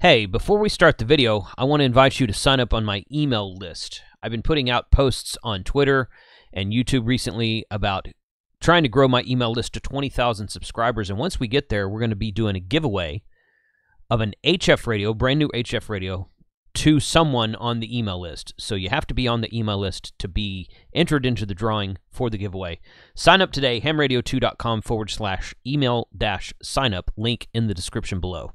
Hey, before we start the video, I want to invite you to sign up on my email list. I've been putting out posts on Twitter and YouTube recently about trying to grow my email list to 20,000 subscribers. And once we get there, we're going to be doing a giveaway of an HF radio, brand new HF radio, to someone on the email list. So you have to be on the email list to be entered into the drawing for the giveaway. Sign up today, hamradio2.com forward slash email dash sign up, link in the description below.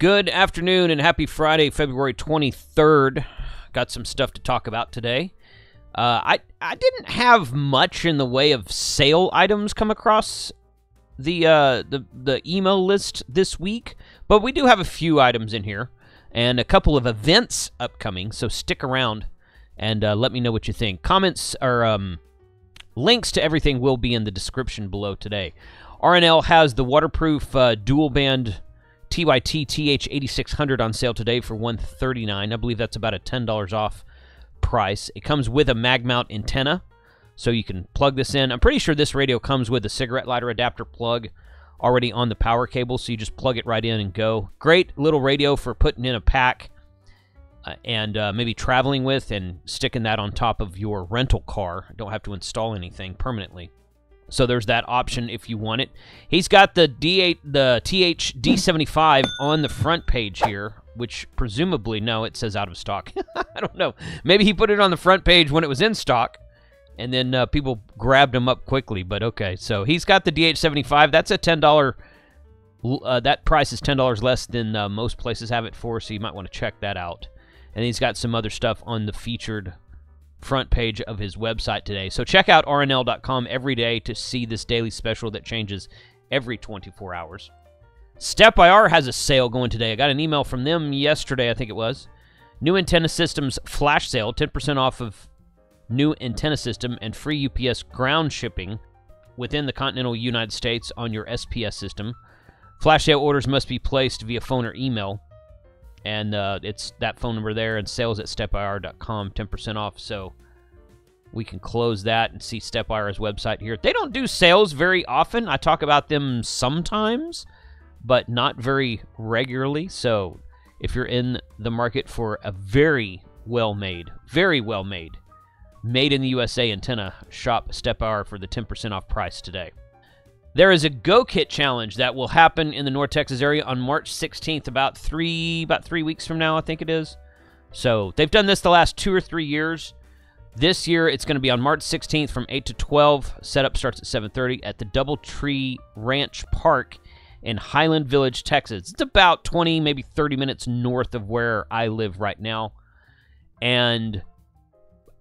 Good afternoon and happy Friday, February 23rd. Got some stuff to talk about today. Uh, I I didn't have much in the way of sale items come across the uh, the the email list this week, but we do have a few items in here and a couple of events upcoming. So stick around and uh, let me know what you think. Comments or um, links to everything will be in the description below today. R&L has the waterproof uh, dual band TYT TH8600 on sale today for 139 I believe that's about a $10 off price. It comes with a mag mount antenna, so you can plug this in. I'm pretty sure this radio comes with a cigarette lighter adapter plug already on the power cable, so you just plug it right in and go. Great little radio for putting in a pack uh, and uh, maybe traveling with and sticking that on top of your rental car. Don't have to install anything permanently. So there's that option if you want it. He's got the D8, the TH-D75 on the front page here, which presumably, no, it says out of stock. I don't know. Maybe he put it on the front page when it was in stock, and then uh, people grabbed him up quickly. But okay, so he's got the DH75. That's a $10. Uh, that price is $10 less than uh, most places have it for, so you might want to check that out. And he's got some other stuff on the featured front page of his website today. So check out randl.com every day to see this daily special that changes every 24 hours. SteppIR has a sale going today. I got an email from them yesterday, I think it was. New antenna systems flash sale, 10% off of new antenna system and free UPS ground shipping within the continental United States on your SPS system. Flash sale orders must be placed via phone or email and uh, it's that phone number there and sales at steppir.com 10% off. So we can close that and see SteppIR's website here. They don't do sales very often. I talk about them sometimes but not very regularly. So if you're in the market for a very well made very well made made in the usa antenna shop stepir for the 10% off price today there is a Go Kit challenge that will happen in the North Texas area on March 16th, about three about three weeks from now, I think it is. So they've done this the last two or three years. This year it's going to be on March 16th from 8 to 12. Setup starts at 7:30 at the Doubletree Ranch Park in Highland Village, Texas. It's about 20, maybe 30 minutes north of where I live right now. And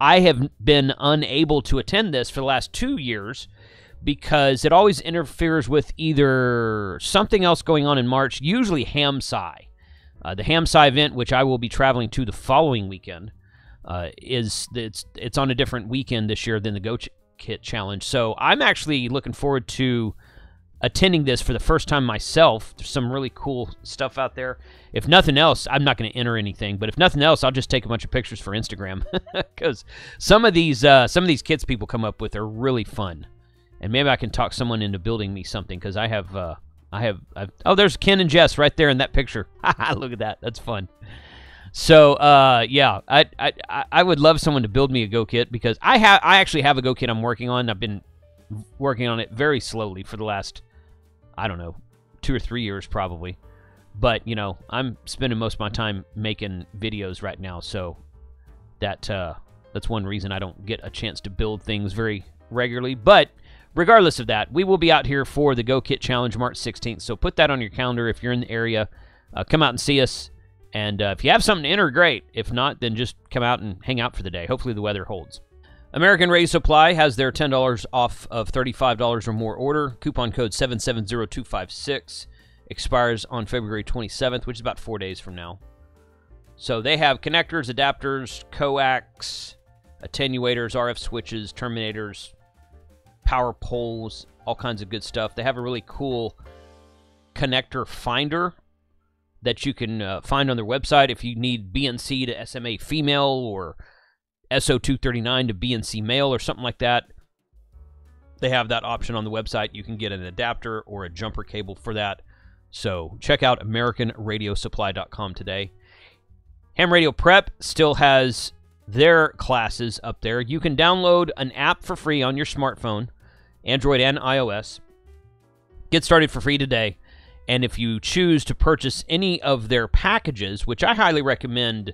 I have been unable to attend this for the last two years because it always interferes with either something else going on in March, usually HamSci. Uh, the HamSci event, which I will be traveling to the following weekend, uh, is it's it's on a different weekend this year than the Go Kit Challenge. So I'm actually looking forward to attending this for the first time myself. There's some really cool stuff out there. If nothing else, I'm not going to enter anything, but if nothing else, I'll just take a bunch of pictures for Instagram because some of these uh, some of these kits people come up with are really fun and maybe I can talk someone into building me something because I have, uh, I have, I've, oh, there's Ken and Jess right there in that picture. Look at that, that's fun. So, uh, yeah, I, I, I would love someone to build me a Go kit because I have, I actually have a Go kit I'm working on. I've been working on it very slowly for the last, I don't know, two or three years probably. But you know, I'm spending most of my time making videos right now, so that uh, that's one reason I don't get a chance to build things very regularly. But regardless of that, we will be out here for the Go Kit Challenge March 16th. So put that on your calendar if you're in the area. Uh, come out and see us. And uh, if you have something to enter, great. If not, then just come out and hang out for the day. Hopefully the weather holds. American Radio Supply has their $10 off of $35 or more order. Coupon code 770256 expires on February 27th, which is about four days from now. So they have connectors, adapters, coax, attenuators, RF switches, terminators, power poles, all kinds of good stuff. They have a really cool connector finder that you can uh, find on their website if you need BNC to SMA female or SO239 to BNC male or something like that, they have that option on the website. You can get an adapter or a jumper cable for that. So check out AmericanRadioSupply.com today. Ham Radio Prep still has their classes up there. You can download an app for free on your smartphone, Android and iOS. Get started for free today. And if you choose to purchase any of their packages, which I highly recommend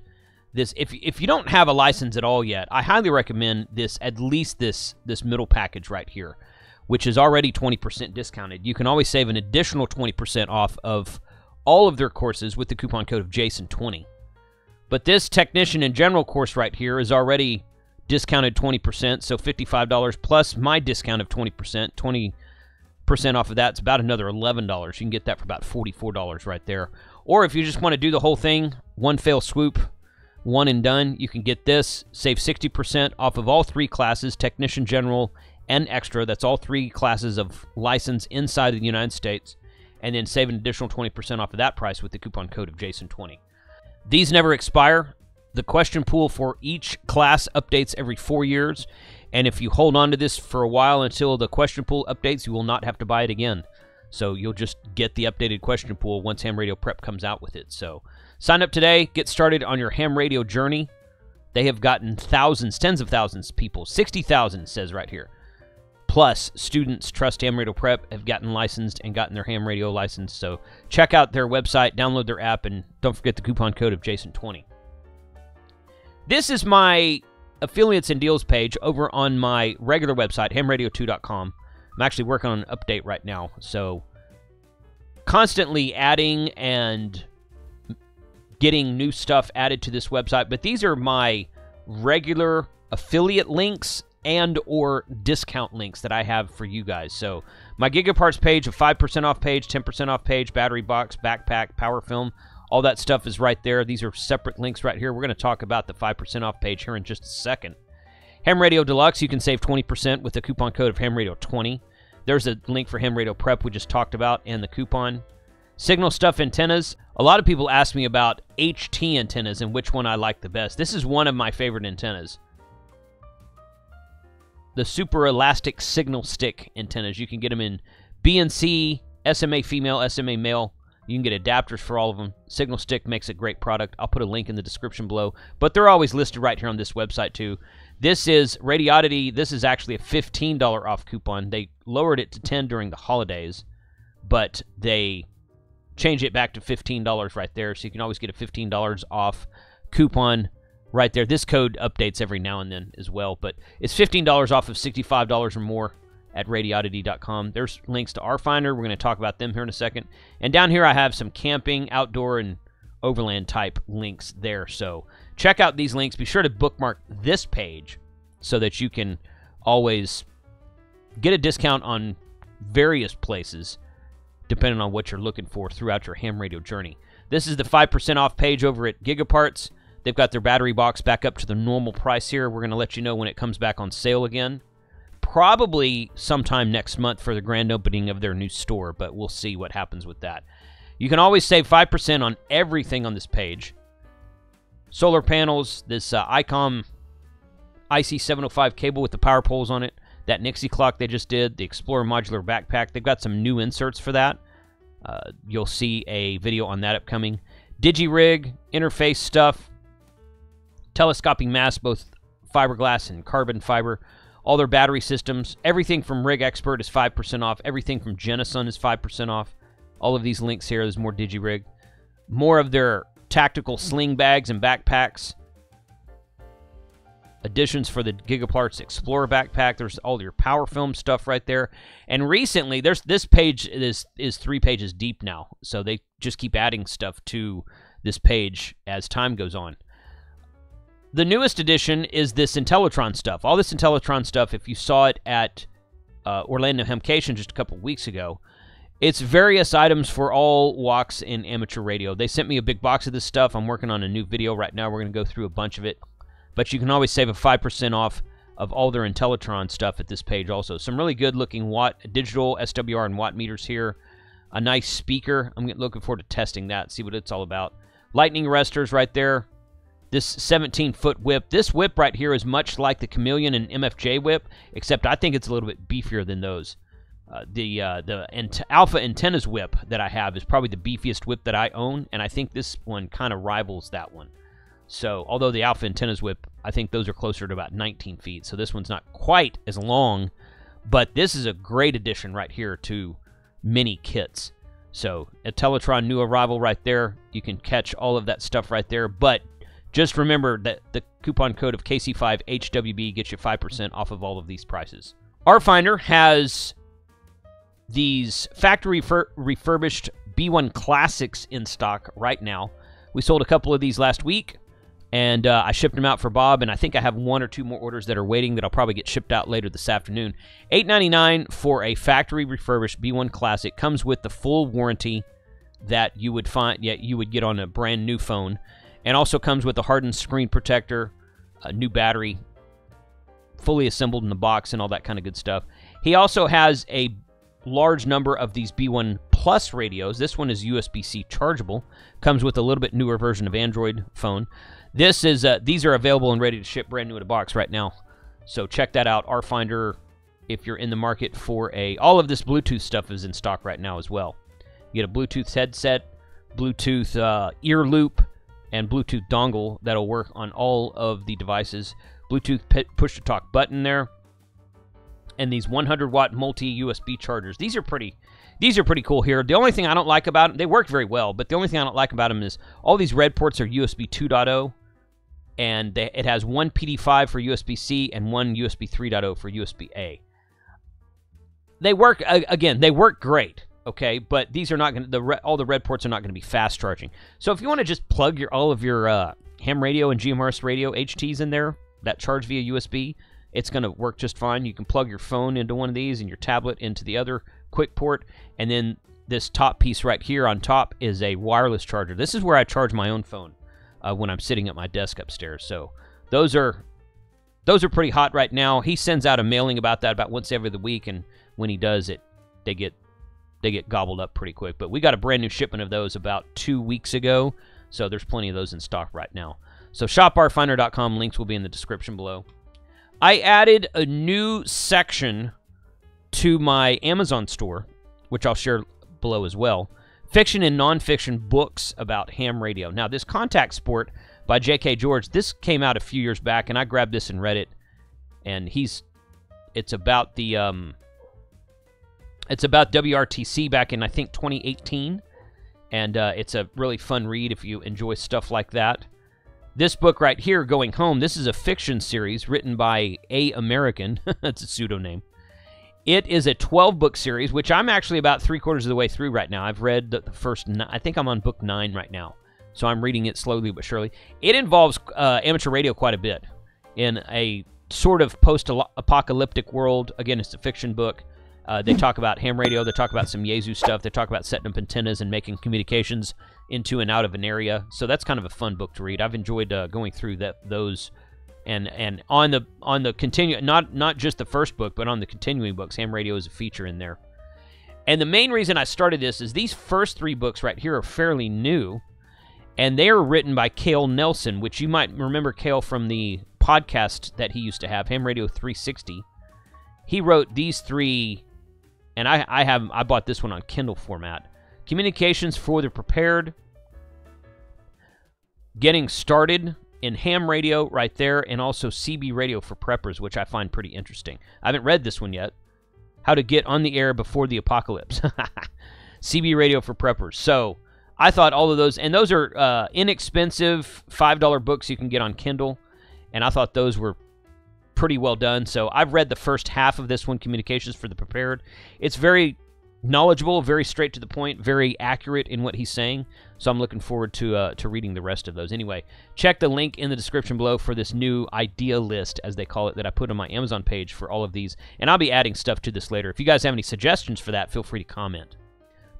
this if if you don't have a license at all yet, I highly recommend this at least this this middle package right here, which is already 20% discounted. You can always save an additional 20% off of all of their courses with the coupon code of Jason20. But this technician in general course right here is already discounted 20%, so $55 plus my discount of 20%, 20% off of that, it's about another $11. You can get that for about $44 right there. Or if you just want to do the whole thing, one fail swoop, one and done, you can get this, save 60% off of all three classes, Technician General and Extra. That's all three classes of license inside of the United States. And then save an additional 20% off of that price with the coupon code of Jason20. These never expire. The question pool for each class updates every four years. And if you hold on to this for a while until the question pool updates, you will not have to buy it again. So you'll just get the updated question pool once Ham Radio Prep comes out with it. So sign up today. Get started on your ham radio journey. They have gotten thousands, tens of thousands of people. 60,000 says right here. Plus, students Trust Ham Radio Prep have gotten licensed and gotten their ham radio license. So check out their website, download their app, and don't forget the coupon code of Jason20. This is my affiliates and deals page over on my regular website, hamradio2.com. I'm actually working on an update right now. So constantly adding and getting new stuff added to this website, but these are my regular affiliate links and or discount links that I have for you guys. So my Gigaparts page, a 5% off page, 10% off page, battery box, backpack, power film, all that stuff is right there. These are separate links right here. We're going to talk about the 5% off page here in just a second. Ham Radio Deluxe, you can save 20% with the coupon code of Ham Radio 20. There's a link for Ham Radio Prep we just talked about and the coupon. Signal Stick antennas. A lot of people ask me about HT antennas and which one I like the best. This is one of my favorite antennas the super elastic signal stick antennas. You can get them in BNC, SMA female, SMA male. You can get adapters for all of them. Signal Stick makes a great product. I'll put a link in the description below. But they're always listed right here on this website too. This is Radioddity. This is actually a $15 off coupon. They lowered it to 10 during the holidays, but they change it back to $15 right there. So you can always get a $15 off coupon right there. This code updates every now and then as well, but it's $15 off of $65 or more at radioddity.com. There's links to RFinder. We're going to talk about them here in a second. And down here I have some camping, outdoor, and overland type links there. So check out these links. Be sure to bookmark this page so that you can always get a discount on various places depending on what you're looking for throughout your ham radio journey. This is the 5% off page over at Gigaparts. They've got their battery box back up to the normal price here. We're going to let you know when it comes back on sale again. Probably sometime next month for the grand opening of their new store, but we'll see what happens with that. You can always save 5% on everything on this page. Solar panels, this uh, ICOM IC705 cable with the power poles on it, that Nixie clock they just did, the Explorer modular backpack. They've got some new inserts for that. Uh, you'll see a video on that upcoming. DigiRig, interface stuff, telescoping masts, both fiberglass and carbon fiber. All their battery systems, everything from Rig Expert is 5% off. Everything from Genasun is 5% off. All of these links here, there's more DigiRig. More of their tactical sling bags and backpacks. Additions for the Gigaparts Explorer backpack. There's all your power film stuff right there. And recently, there's this page is is three pages deep now. So they just keep adding stuff to this page as time goes on. The newest addition is this Intellitron stuff. All this Intellitron stuff, if you saw it at uh, Orlando HamCation just a couple weeks ago, it's various items for all walks in amateur radio. They sent me a big box of this stuff. I'm working on a new video right now. We're going to go through a bunch of it. But you can always save a 5% off of all their Intellitron stuff at this page also. Some really good looking watt digital SWR and watt meters here. A nice speaker. I'm looking forward to testing that, see what it's all about. Lightning arresters right there this 17 foot whip. This whip right here is much like the Chameleon and MFJ whip, except I think it's a little bit beefier than those. Uh, the uh, the ant- Alpha Antennas whip that I have is probably the beefiest whip that I own, and I think this one kind of rivals that one. So, although the Alpha Antennas whip, I think those are closer to about 19 feet. So this one's not quite as long, but this is a great addition right here to mini kits. So a Teletron new arrival right there. You can catch all of that stuff right there. But just remember that the coupon code of KC5HWB gets you 5% off of all of these prices. RFinder has these factory refur- refurbished B1 Classics in stock right now. We sold a couple of these last week, and uh, I shipped them out for Bob, and I think I have one or two more orders that are waiting that I'll probably get shipped out later this afternoon. $8.99 for a factory refurbished B1 Classic comes with the full warranty that you would find yeah, you would get on a brand new phone, and also comes with a hardened screen protector, a new battery, fully assembled in the box, and all that kind of good stuff. He also has a large number of these B1 Plus radios. This one is USB-C chargeable. Comes with a little bit newer version of Android phone. This is uh, these are available and ready to ship brand new in a box right now. So check that out. RFinder, if you're in the market for a all of this Bluetooth stuff is in stock right now as well. You get a Bluetooth headset, Bluetooth uh, ear loop, and Bluetooth dongle that'll work on all of the devices. Bluetooth push to talk button there and these 100 watt multi USB chargers. These are pretty these are pretty cool here. The only thing I don't like about them, they work very well, but the only thing I don't like about them is all these red ports are USB 2.0 and they, it has one PD5 for USB-C and one USB 3.0 for USB-A. They work again, they work great, okay, but these are not going to the all the red ports are not going to be fast charging. So if you want to just plug your all of your uh, ham radio and GMRS radio HTs in there that charge via USB, it's going to work just fine. You can plug your phone into one of these and your tablet into the other quick port. And then this top piece right here on top is a wireless charger. This is where I charge my own phone uh, when I'm sitting at my desk upstairs. So those are those are pretty hot right now. He sends out a mailing about that about once every the week, and when he does it, they get they get gobbled up pretty quick. But we got a brand new shipment of those about two weeks ago, so there's plenty of those in stock right now. So shopartfinder.com links will be in the description below. I added a new section to my Amazon store, which I'll share below as well. Fiction and nonfiction books about ham radio. Now, this Contact Sport by J.K. George, this came out a few years back, and I grabbed this and read it. And he's, it's about the, um, it's about WRTC back in I think 2018, and uh, it's a really fun read if you enjoy stuff like that. This book right here, Going Home, this is a fiction series written by A. American. That's a pseudonym. It is a 12 book series, which I'm actually about three quarters of the way through right now. I've read the, first, I think I'm on book nine right now. So I'm reading it slowly but surely. It involves uh, amateur radio quite a bit in a sort of post apocalyptic world. Again, it's a fiction book. Uh, they talk about ham radio. They talk about some Yaesu stuff. They talk about setting up antennas and making communications into and out of an area. So that's kind of a fun book to read. I've enjoyed uh, going through that those, and and on the on the continue not not just the first book, but on the continuing books. Ham radio is a feature in there. And the main reason I started this is these first three books right here are fairly new, and they are written by Cale Nelson, which you might remember Cale from the podcast that he used to have, Ham Radio 360. He wrote these three and I, I have I bought this one on Kindle format. Communications for the prepared. Getting started in ham radio right there, and also CB radio for preppers, which I find pretty interesting. I haven't read this one yet. How to get on the air before the apocalypse. CB radio for preppers. So I thought all of those, and those are uh, inexpensive $5 books you can get on Kindle, and I thought those were pretty well done. So I've read the first half of this one, Communications for the Prepared. It's very knowledgeable, very straight to the point, very accurate in what he's saying. So I'm looking forward to uh, to reading the rest of those. Anyway, check the link in the description below for this new idea list, as they call it, that I put on my Amazon page for all of these. And I'll be adding stuff to this later. If you guys have any suggestions for that, feel free to comment.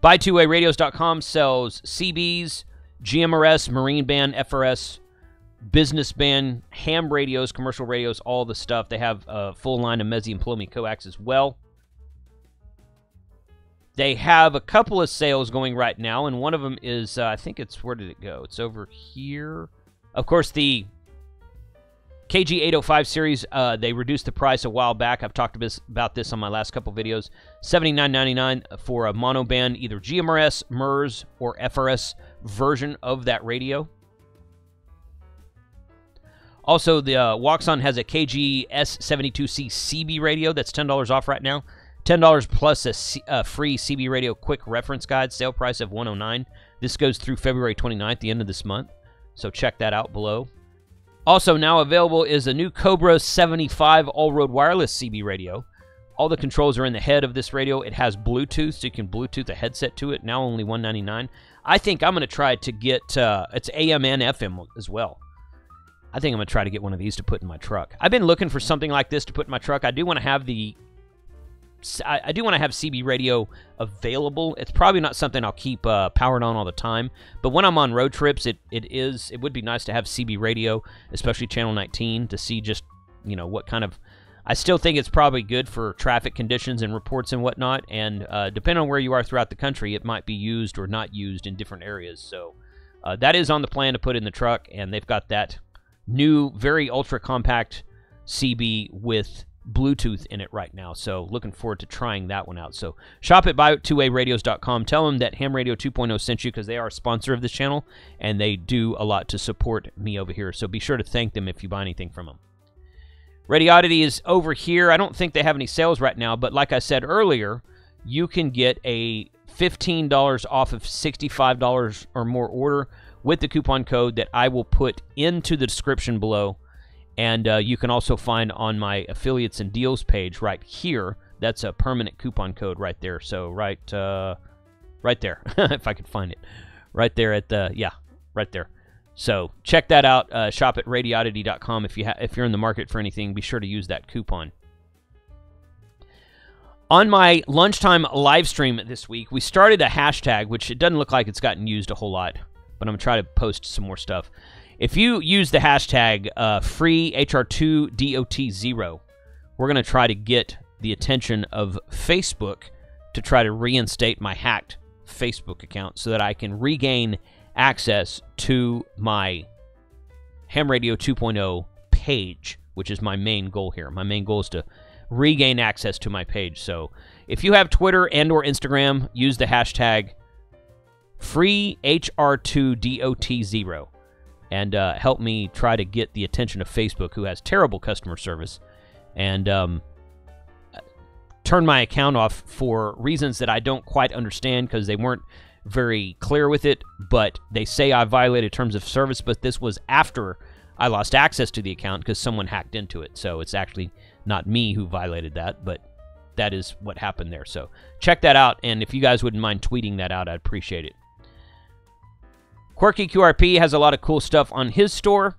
Buy2wayradios.com sells CBs, GMRS, Marine Band, FRS, business band, ham radios, commercial radios, all the stuff. They have a full line of Messi and Paoloni coax as well. They have a couple of sales going right now, and one of them is, uh, I think it's, where did it go? It's over here. Of course, the KG805 series, uh, they reduced the price a while back. I've talked about this on my last couple videos. $79.99 for a monoband, either GMRS, MURS, or FRS version of that radio. Also, the uh, Wouxun has a KG S72C CB radio that's $10 off right now. $10 plus a, free CB radio quick reference guide, sale price of 109 This goes through February 29th, the end of this month. So check that out below. Also, now available is a new Cobra 75 all road wireless CB radio. All the controls are in the head of this radio. It has Bluetooth, so you can Bluetooth a headset to it. Now only 199 I think I'm going to try to get uh, it's AM and FM as well. I think I'm going to try to get one of these to put in my truck. I've been looking for something like this to put in my truck. I do want to have the I, do want to have CB radio available. It's probably not something I'll keep uh, powered on all the time, but when I'm on road trips, it, it is it would be nice to have CB radio, especially channel 19, to see just you know what kind of. I still think it's probably good for traffic conditions and reports and whatnot. And uh, depending on where you are throughout the country, it might be used or not used in different areas. So uh, that is on the plan to put in the truck, and they've got that new, very ultra compact CB with Bluetooth in it right now. So looking forward to trying that one out. So shop at buy2wayradios.com. Tell them that Ham Radio 2.0 sent you because they are a sponsor of this channel and they do a lot to support me over here. So be sure to thank them if you buy anything from them. Radioddity is over here. I don't think they have any sales right now, but like I said earlier, you can get a $15 off of $65 or more order with the coupon code that I will put into the description below and uh, you can also find on my affiliates and deals page right here. That's a permanent coupon code right there. So right, uh, right there, if I could find it, right there at the yeah, right there. So check that out. Uh, shop at radioddity.com if you if you're in the market for anything. Be sure to use that coupon. On my lunchtime live stream this week, we started a hashtag, which it doesn't look like it's gotten used a whole lot, but I'm gonna try to post some more stuff. If you use the hashtag uh, FreeHR2DOT0, we're going to try to get the attention of Facebook to try to reinstate my hacked Facebook account so that I can regain access to my Ham Radio 2.0 page, which is my main goal here. My main goal is to regain access to my page. So if you have Twitter and or Instagram, use the hashtag FreeHR2DOT0 and uh, help me try to get the attention of Facebook, who has terrible customer service, and um, turn my account off for reasons that I don't quite understand because they weren't very clear with it. But they say I violated terms of service, but this was after I lost access to the account because someone hacked into it. So it's actually not me who violated that, but that is what happened there. So check that out, and if you guys wouldn't mind tweeting that out, I'd appreciate it. Quirky QRP has a lot of cool stuff on his store.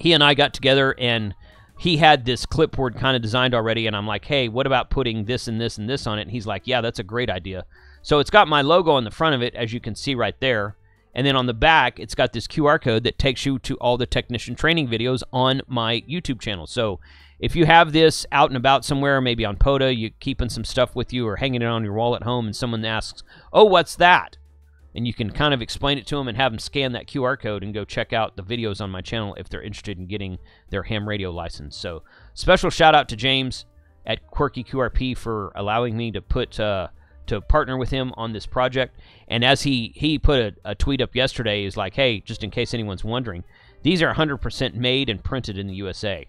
He and I got together and he had this clipboard kind of designed already and I'm like, "Hey, what about putting this and this and this on it?" And he's like, "Yeah, that's a great idea." So it's got my logo on the front of it as you can see right there. And then on the back, it's got this QR code that takes you to all the technician training videos on my YouTube channel. So if you have this out and about somewhere, maybe on POTA, you're keeping some stuff with you or hanging it on your wall at home, and someone asks, "Oh, what's that?" And you can kind of explain it to them and have them scan that QR code and go check out the videos on my channel if they're interested in getting their ham radio license. So, special shout out to James at Quirky QRP for allowing me to put uh, to partner with him on this project. And as he he put a, a tweet up yesterday, is like, hey, just in case anyone's wondering, these are 100% made and printed in the USA,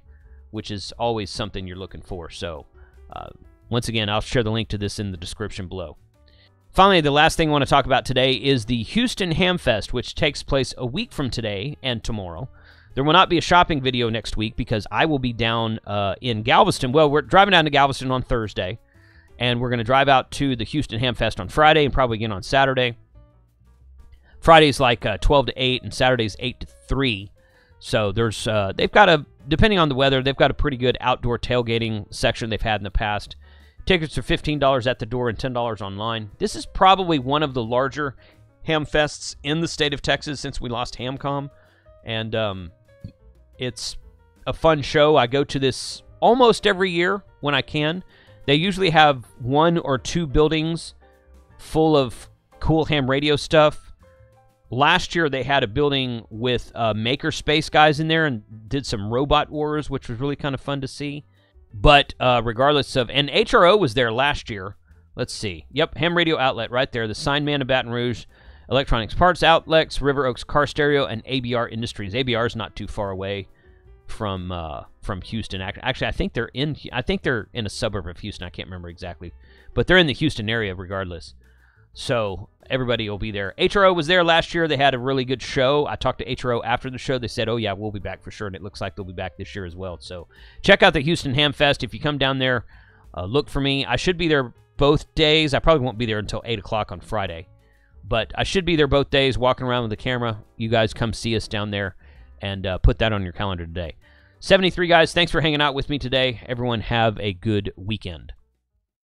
which is always something you're looking for. So, uh, once again, I'll share the link to this in the description below. Finally, the last thing I want to talk about today is the Houston Hamfest, which takes place a week from today and tomorrow. There will not be a shopping video next week because I will be down uh, in Galveston. Well, we're driving down to Galveston on Thursday, and we're going to drive out to the Houston Hamfest on Friday and probably again on Saturday. Friday's like uh, 12 to 8, and Saturday's 8 to 3. So there's uh, they've got a depending on the weather, they've got a pretty good outdoor tailgating section they've had in the past. Tickets are $15 at the door and $10 online. This is probably one of the larger ham fests in the state of Texas since we lost Hamcom. And um, it's a fun show. I go to this almost every year when I can. They usually have one or two buildings full of cool ham radio stuff. last year they had a building with uh, makerspace guys in there and did some robot wars, which was really kind of fun to see. But uh, regardless of, and HRO was there last year. Let's see. Yep, ham radio outlet right there. The sign man of Baton Rouge, electronics parts outlets, River Oaks Car Stereo, and ABR Industries. ABR is not too far away from uh, from Houston. Actually, I think they're in. I think they're in a suburb of Houston. I can't remember exactly, but they're in the Houston area regardless. So everybody will be there. HRO was there last year. They had a really good show. I talked to HRO after the show. They said, "Oh yeah, we'll be back for sure," and it looks like they'll be back this year as well. So check out the Houston Ham Fest if you come down there. Uh, look for me. I should be there both days. I probably won't be there until eight o'clock on Friday, but I should be there both days, walking around with the camera. You guys come see us down there, and uh, put that on your calendar today. 73 guys, thanks for hanging out with me today. Everyone have a good weekend.